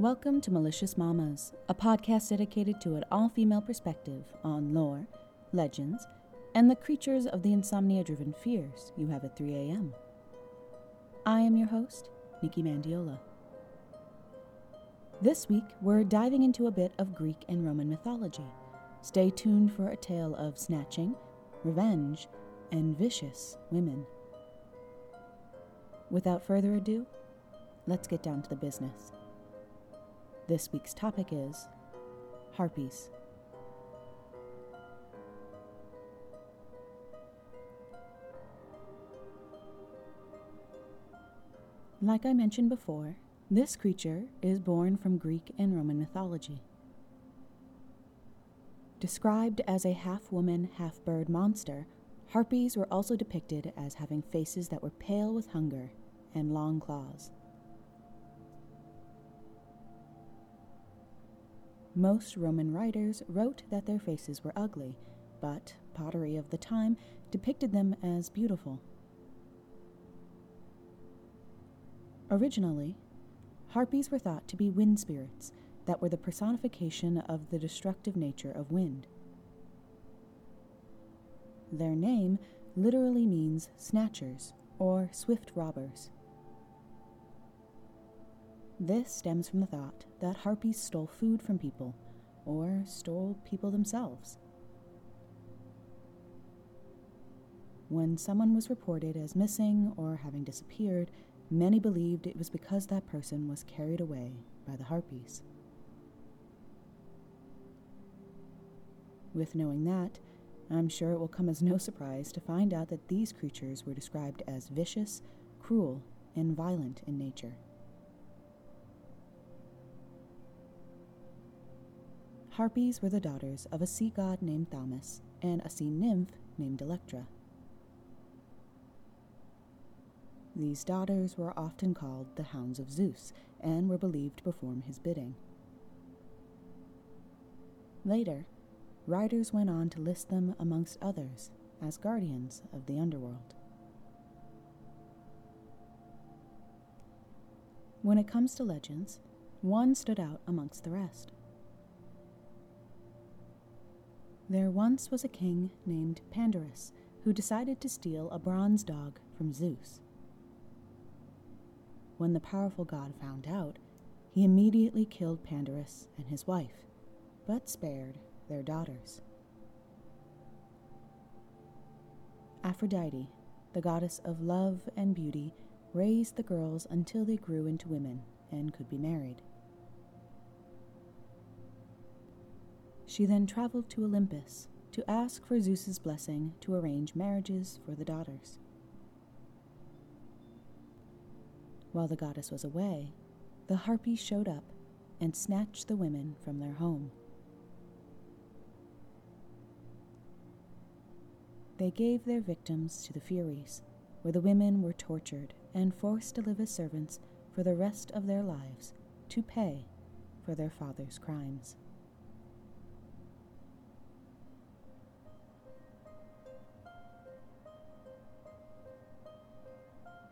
Welcome to Malicious Mamas, a podcast dedicated to an all female perspective on lore, legends, and the creatures of the insomnia driven fears you have at 3 a.m. I am your host, Nikki Mandiola. This week, we're diving into a bit of Greek and Roman mythology. Stay tuned for a tale of snatching, revenge, and vicious women. Without further ado, let's get down to the business. This week's topic is Harpies. Like I mentioned before, this creature is born from Greek and Roman mythology. Described as a half woman, half bird monster, harpies were also depicted as having faces that were pale with hunger and long claws. Most Roman writers wrote that their faces were ugly, but pottery of the time depicted them as beautiful. Originally, harpies were thought to be wind spirits that were the personification of the destructive nature of wind. Their name literally means snatchers or swift robbers. This stems from the thought that harpies stole food from people or stole people themselves. When someone was reported as missing or having disappeared, many believed it was because that person was carried away by the harpies. With knowing that, I'm sure it will come as no surprise to find out that these creatures were described as vicious, cruel, and violent in nature. Harpies were the daughters of a sea god named Thaumas and a sea nymph named Electra. These daughters were often called the Hounds of Zeus and were believed to perform his bidding. Later, writers went on to list them amongst others as guardians of the underworld. When it comes to legends, one stood out amongst the rest. There once was a king named Pandarus who decided to steal a bronze dog from Zeus. When the powerful god found out, he immediately killed Pandarus and his wife, but spared their daughters. Aphrodite, the goddess of love and beauty, raised the girls until they grew into women and could be married. She then traveled to Olympus to ask for Zeus's blessing to arrange marriages for the daughters. While the goddess was away, the harpies showed up and snatched the women from their home. They gave their victims to the Furies, where the women were tortured and forced to live as servants for the rest of their lives to pay for their father's crimes.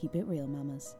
Keep it real, mamas.